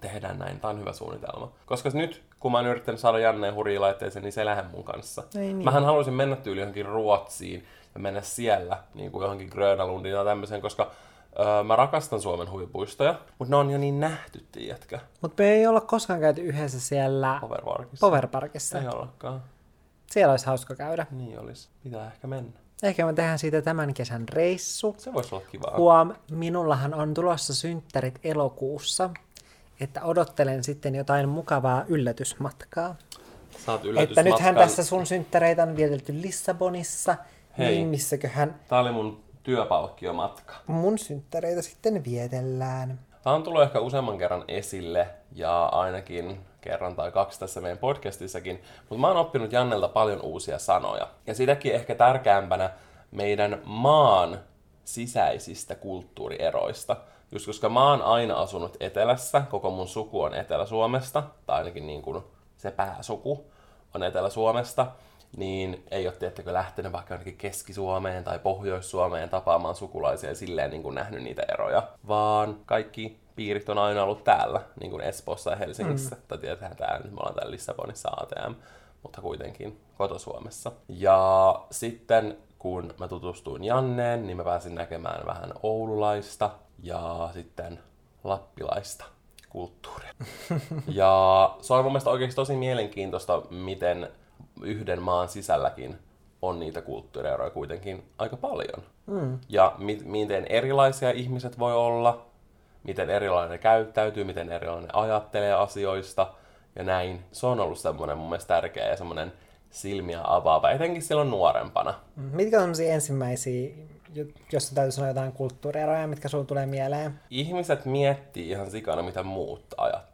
Tehdään näin, tää on hyvä suunnitelma. Koska nyt, kun mä oon yrittänyt saada Janneen hurjia laitteeseen, niin se lähde mun kanssa. Ei niin. Mähän haluaisin mennä tyyli johonkin Ruotsiin ja mennä siellä niin kuin johonkin Grönalundiin tai tämmöiseen, koska öö, mä rakastan Suomen huvipuistoja, mutta ne on jo niin nähty, tiedätkö? Mutta me ei olla koskaan käyty yhdessä siellä Powerparkissa. Powerparkissa. Ei ollakaan. Siellä olisi hauska käydä. Niin olisi. Pitää ehkä mennä. Ehkä me tehdään siitä tämän kesän reissu. Se voisi olla kivaa. Huom, minullahan on tulossa synttärit elokuussa, että odottelen sitten jotain mukavaa yllätysmatkaa. Saat Että nythän tässä sun synttäreitä on vietelty Lissabonissa, Hei. niin missäköhän Tää oli mun työpalkkiomatka. mun synttäreitä sitten vietellään. Tämä on tullut ehkä useamman kerran esille ja ainakin kerran tai kaksi tässä meidän podcastissakin, mutta mä oon oppinut Jannelta paljon uusia sanoja. Ja sitäkin ehkä tärkeämpänä meidän maan sisäisistä kulttuurieroista. Just koska mä oon aina asunut etelässä, koko mun suku on Etelä-Suomesta, tai ainakin niin kuin se pääsuku on Etelä-Suomesta, niin ei ole tiettäkö lähtenyt vaikka jonnekin Keski-Suomeen tai Pohjois-Suomeen tapaamaan sukulaisia ja silleen niin kuin nähnyt niitä eroja, vaan kaikki piirit on aina ollut täällä, niin kuin Espoossa ja Helsingissä. Mm. Tai tietää täällä, nyt me ollaan täällä Lissabonissa ATM, mutta kuitenkin koto-Suomessa. Ja sitten kun mä tutustuin Janneen, niin mä pääsin näkemään vähän oululaista ja sitten lappilaista kulttuuria. ja se on mun mielestä oikeasti tosi mielenkiintoista, miten yhden maan sisälläkin on niitä kulttuurieroja kuitenkin aika paljon. Mm. Ja mi- miten erilaisia ihmiset voi olla, miten erilainen käyttäytyy, miten erilainen ajattelee asioista ja näin. Se on ollut semmoinen mun mielestä tärkeä ja semmoinen silmiä avaava, etenkin silloin nuorempana. Mitkä on sellaisia ensimmäisiä, jo- jos täytyy sanoa jotain kulttuurieroja, mitkä sulla tulee mieleen? Ihmiset miettii ihan sikana, mitä muut ajattelee.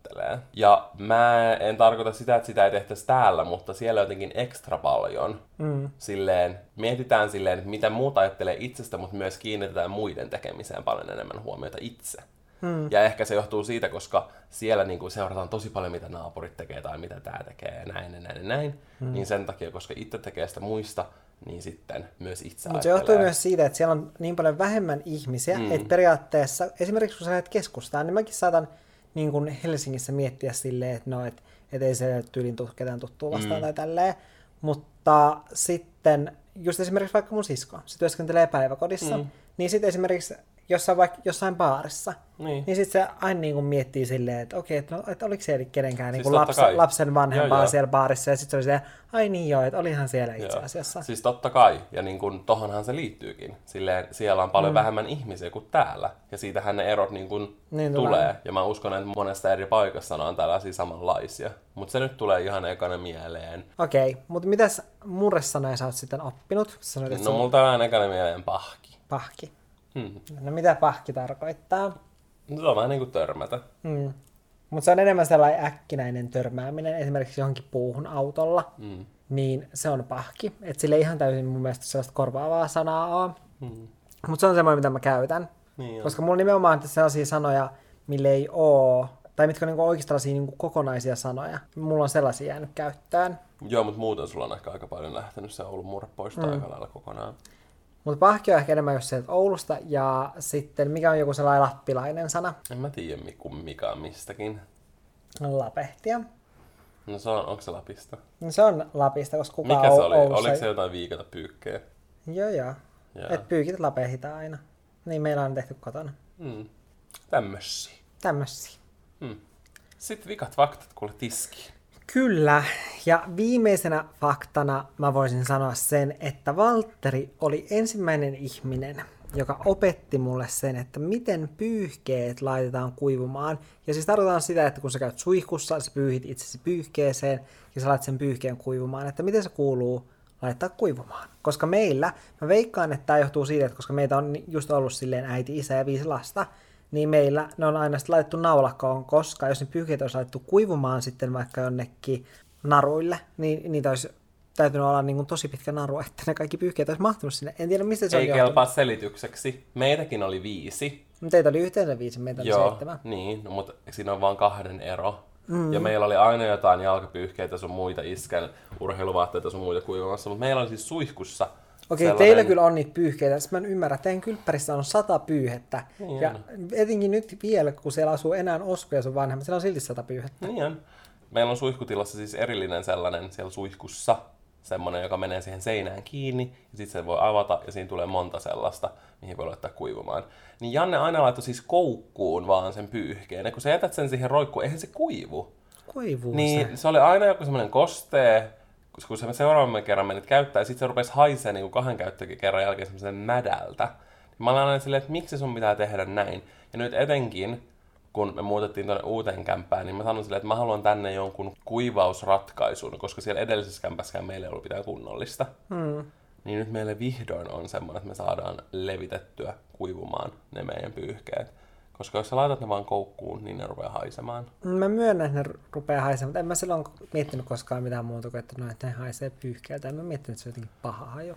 Ja mä en tarkoita sitä, että sitä ei tehtäisi täällä, mutta siellä jotenkin ekstra paljon. Mm. Silleen, mietitään silleen, että mitä muut ajattelee itsestä, mutta myös kiinnitetään muiden tekemiseen paljon enemmän huomiota itse. Mm. Ja ehkä se johtuu siitä, koska siellä niin kuin seurataan tosi paljon, mitä naapurit tekee tai mitä tämä tekee ja näin ja näin ja näin. Mm. Niin sen takia, koska itse tekee sitä muista, niin sitten myös itse Mutta se johtuu myös siitä, että siellä on niin paljon vähemmän ihmisiä, mm. että periaatteessa, esimerkiksi kun sä lähdet keskustaan, niin mäkin saatan niin kuin Helsingissä miettiä silleen, että no, et, et ei se tyylin tule ketään tuttua vastaan mm. tai tälleen. Mutta sitten, just esimerkiksi vaikka mun sisko, se työskentelee päiväkodissa, mm. niin sitten esimerkiksi jossain, vaikka jossain baarissa, Niin. niin sitten se aina niin kuin miettii silleen, että okei, että, no, että oliko siellä kenenkään niin Siis kuin totta lapsen, kai. lapsen vanhempaa Joo, joo. siellä baarissa, ja sitten se oli silleen, ai niin joo, että olihan siellä itse Joo. asiassa. Siis totta kai, ja niin kun, tohonhan se liittyykin. Silleen, siellä on paljon mm. vähemmän ihmisiä kuin täällä, ja siitähän ne erot niin kun Niin tulee. tulee. Ja mä uskon, että monesta eri paikassa on tällaisia samanlaisia. Mutta se nyt tulee ihan ekana mieleen. Okei, mutta mitäs murresanoja sä oot sitten oppinut? Sanoit, No no, mulla aina ekana mieleen pahki. pahki. Hmm. No mitä pahki tarkoittaa? No, se on vähän niin kuin törmätä. Mm. Mutta se on enemmän sellainen äkkinäinen törmääminen, esimerkiksi johonkin puuhun autolla, Mm. niin se on pahki. Että sille ei ihan täysin mun mielestä sellaista korvaavaa sanaa ole. Hmm. Mutta se on semmoinen, mitä mä käytän. Niin on. Koska mulla nimenomaan on sellaisia sanoja, mille ei oo, tai mitkä on niinku oikeasti tällaisia niinku kokonaisia sanoja. Mulla on sellaisia jäänyt käyttöön. Joo, mutta muuten sulla on ehkä aika paljon lähtenyt se Oulun murre pois mm. aika lailla kokonaan. Mutta pahki on ehkä enemmän just sieltä Oulusta, ja sitten mikä on joku sellainen lappilainen sana? En mä tiedä mikä on mistäkin. Lapehtia. No se on, onko se Lapista? No se on Lapista, koska kukaan Mikä se oli? Oulussa Oliko se jotain viikata pyykkejä? Joo, joo. Joo. Et pyykit lapehita aina. Niin meillä on tehty kotona. Mm. Tämmösiä. Tämmöisiä. Hmm. Sitten vikat faktat kuule tiski. Kyllä. Ja viimeisenä faktana mä voisin sanoa sen, että Valtteri oli ensimmäinen ihminen, joka opetti mulle sen, että miten pyyhkeet laitetaan kuivumaan. Ja siis tarkoitan sitä, että kun sä käyt suihkussa, sä pyyhit itsesi pyyhkeeseen ja sä laitat sen pyyhkeen kuivumaan, että miten se kuuluu laittaa kuivumaan. Koska meillä, mä veikkaan, että tämä johtuu siitä, että koska meitä on just ollut silleen äiti, isä ja viisi lasta, niin meillä ne on aina sitten laitettu naulakkoon, koska jos ne pyyhkeet olisi laitettu kuivumaan sitten vaikka jonnekin naruille, niin niitä olisi täytynyt olla niin kuin tosi pitkä naru, että ne kaikki pyyhkeet olisi mahtunut sinne. En tiedä, mistä se Ei on kelpaa selitykseksi. Meitäkin oli viisi. johtunut. Teitä oli yhteensä viisi, meitä oli Joo, seitsemän. niin, no, mutta siinä on vaan kahden ero. Mm. Ja meillä oli aina jotain jalkapyyhkeitä sun muita iskän urheiluvaatteita sun muita kuivamassa, mutta meillä oli siis suihkussa Okei, Sellainen- teillä kyllä on niitä pyyhkeitä. Sitten mä en ymmärrä, teidän kylppärissä on sata pyyhettä. Niin ja on. etenkin nyt vielä, kun siellä asuu enää Osku ja sun vanhemmat, siellä on silti sata pyyhettä. Niin on. Meillä on suihkutilassa siis erillinen sellainen siellä suihkussa, semmoinen, joka menee siihen seinään kiinni, ja sitten se voi avata, ja siinä tulee monta sellaista, mihin voi laittaa kuivumaan. Niin Janne aina laittoi siis koukkuun vaan sen pyyhkeen, ja kun sä jätät sen siihen roikkuun, eihän se kuivu. Kuivuu se. Niin se oli aina joku semmoinen kostee, kun sä seuraavan kerran menit käyttää, ja sitten se rupesi haisee niin kahden käyttökin kerran jälkeen semmoisen mädältä. Niin mä olin aina silleen, että miksi sun pitää tehdä näin. Ja nyt etenkin, kun me muutettiin tuonne uuteen kämppään, niin mä sanoin silleen, että mä haluan tänne jonkun kuivausratkaisun, koska siellä edellisessä kämpässäkään meillä ei ollut mitään kunnollista. Hmm. Niin nyt meille vihdoin on semmoinen, että me saadaan levitettyä kuivumaan ne meidän pyyhkeet. Koska jos sä laitat ne vaan koukkuun, niin ne rupeaa haisemaan. Mä myönnän, että ne rupeaa haisemaan, mutta en mä silloin miettinyt koskaan mitään muuta kuin, että, no, että ne haisee pyyhkeeltä. En mä miettinyt, että se on jotenkin paha haju.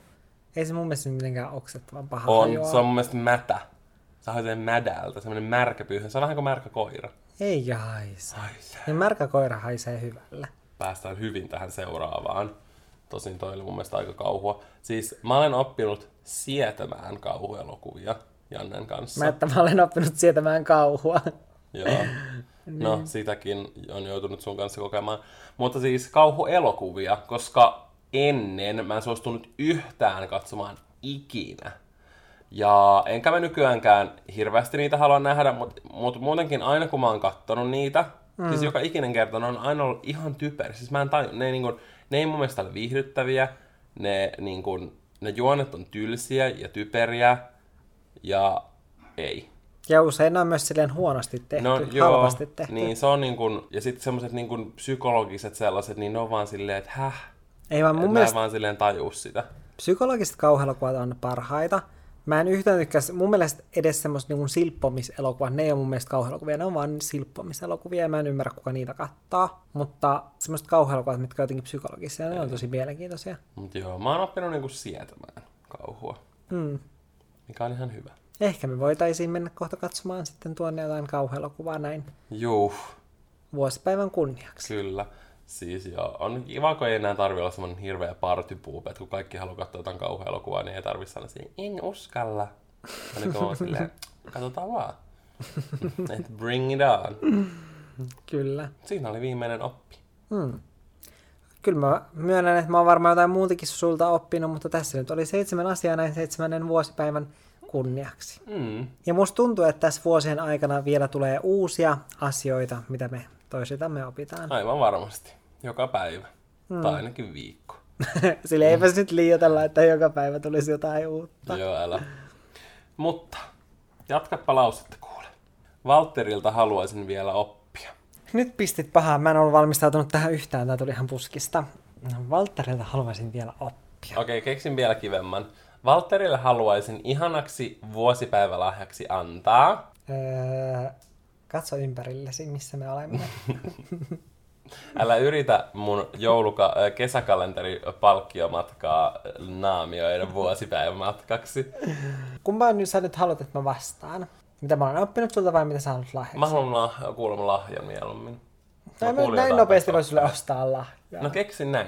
Ei se mun mielestä mitenkään oksettavan paha On, haju se on mun mielestä mätä. Se haisee mädältä, semmoinen märkä pyyhä. Se on vähän kuin märkä koira. Ei haise. Haisee. Ja märkä koira haisee hyvälle. Päästään hyvin tähän seuraavaan. Tosin toi oli mun mielestä aika kauhua. Siis mä olen oppinut sietämään kauhuelokuvia Jannen kanssa. Mä, että mä olen oppinut sietämään kauhua. Joo. No, sitäkin on joutunut sun kanssa kokemaan. Mutta siis kauhuelokuvia, koska ennen mä en suostunut yhtään katsomaan ikinä. Ja enkä mä nykyäänkään hirveästi niitä halua nähdä, mutta mut muutenkin aina kun mä oon kattonut niitä, mm. siis joka ikinen kerta ne on aina ollut ihan typeri. Siis mä en taju, ne, ei niinku, ne ei mun mielestä ole viihdyttäviä, ne, niinku, ne juonet on tylsiä ja typeriä, ja ei. Ja usein ne on myös silleen huonosti tehty, No halvasti tehty. niin se on niin kuin, ja sitten semmoiset niin kuin psykologiset sellaiset, niin ne on vaan silleen, että häh, Ei vaan mun mielestä mä vaan silleen tajuu sitä. psykologiset kauhuelokuvat on parhaita. Mä en yhtään tykkää, mun mielestä edes semmoista niin silppomiselokuvaa, ne ei ole mun mielestä kauhuelokuvia, ne on vaan silppomiselokuvia ja mä en ymmärrä kuka niitä kattaa. Mutta semmoiset kauhuelokuvat, mitkä on jotenkin psykologisia, ne on tosi mielenkiintoisia. Mutta joo, mä oon oppinut niin kuin sietämään kauhua, Mm. Mikä on ihan hyvä. Ehkä me voitaisiin mennä kohta katsomaan sitten tuonne jotain kauhuelokuvaa näin Juu, vuosipäivän kunniaksi. kyllä. Siis joo, on kiva, kun ei enää tarvi olla semmonen hirveä partypuup, että kun kaikki haluaa katsoa jotain kauhuelokuvaa, niin ei tarvi sanoa siihen, en uskalla. Ja nyt oon silleen, katsotaan vaan. Et bring it on. Kyllä. Siinä oli viimeinen oppi. Mm. Kyllä mä myönnän, että mä oon varmaan jotain muutakin sulta oppinut, mutta tässä nyt oli seitsemän asiaa näin seitsemännen vuosipäivän kunniaksi. Mm. Ja musta tuntuu, että tässä vuosien aikana vielä tulee uusia asioita, mitä me toisiltamme opitaan. Aivan varmasti. Joka päivä. Mm. Tai ainakin viikko. Sillä eipä se nyt liioitella, että joka päivä tulisi jotain uutta. Joo, älä. Mutta, jatkappa lausetta kuule. Valterilta haluaisin vielä oppia. Nyt pistit pahaa, mä en ollut valmistautunut tähän yhtään, tää tuli ihan puskista. No, Valtterilta haluaisin vielä oppia. Okei, keksin vielä kivemman. Valterille haluaisin ihanaksi vuosipäivälahjaksi antaa. Öö, katso ympärillesi, missä me olemme. Älä yritä mun jouluka- kesäkalenteri palkkiomatkaa naamioida vuosipäivämatkaksi. Kumpaan nyt sä nyt haluat, että mä vastaan? Mitä mä olen oppinut sulta vai mitä sä haluat lahjaksi? Mä haluan lah- kuulemma lahjan mieluummin. Näin, kuulin näin nopeasti voi sulle ostaa lahjaa. No keksin näin.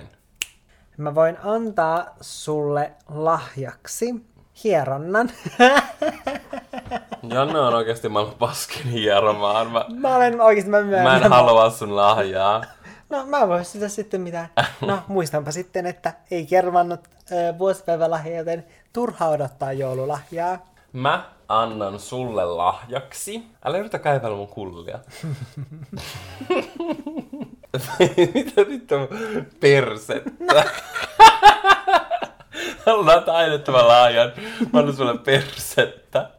Mä voin antaa sulle lahjaksi hieronnan. Janne on oikeasti maailman paskin hieromaan. Mä, mä olen oikeesti, mä mä myönnän. en halua sun lahjaa. No mä voin sitä sitten mitään. No muistanpa sitten, että ei kervannut äh, vuosipäivälahja, joten turha odottaa joululahjaa. Mä annan sulle lahjaksi. Älä yritä kaivella mun kullia. Mitä nyt on persettä? Haluan taidettavan lahjan. Mä annan sulle persettä.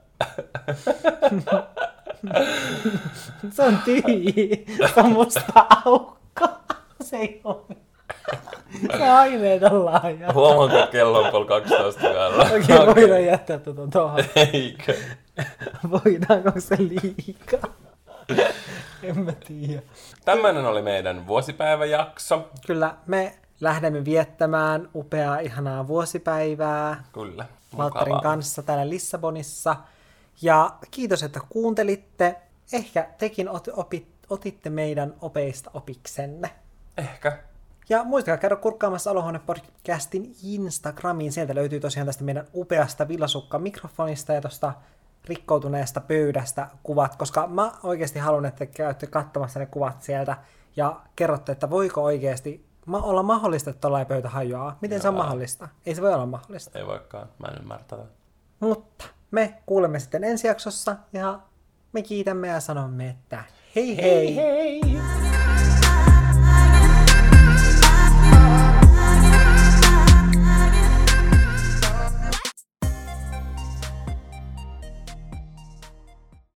Se on tyhjiä. Se on musta aukko. Se ei ole. Se on aineeton lahja. Huomaanko kello on puoli 12 yöllä? Okei, okay, voidaan jättää tuota tuohon. Eikö? Voidaanko se liikaa? En mä tiedä. Tämmöinen oli meidän vuosipäiväjakso. Kyllä, me lähdemme viettämään upeaa, ihanaa vuosipäivää Kyllä. Valtterin kanssa täällä Lissabonissa. Ja kiitos, että kuuntelitte. Ehkä tekin ot, opit, otitte meidän opeista opiksenne. Ehkä. Ja muistakaa käydä kurkkaamassa Olohuone podcastin Instagramiin. Sieltä löytyy tosiaan tästä meidän upeasta villasukka mikrofonista ja tuosta rikkoutuneesta pöydästä kuvat, koska mä oikeasti haluan, että käytte katsomassa ne kuvat sieltä ja kerrotte, että voiko oikeasti ma- olla mahdollista, että tuollainen pöytä hajoaa. Miten se on mahdollista? Ei se voi olla mahdollista. Ei voikaan, mä en ymmärrä tätä. Mutta me kuulemme sitten ensi jaksossa ja me kiitämme ja sanomme, että hei hei! hei!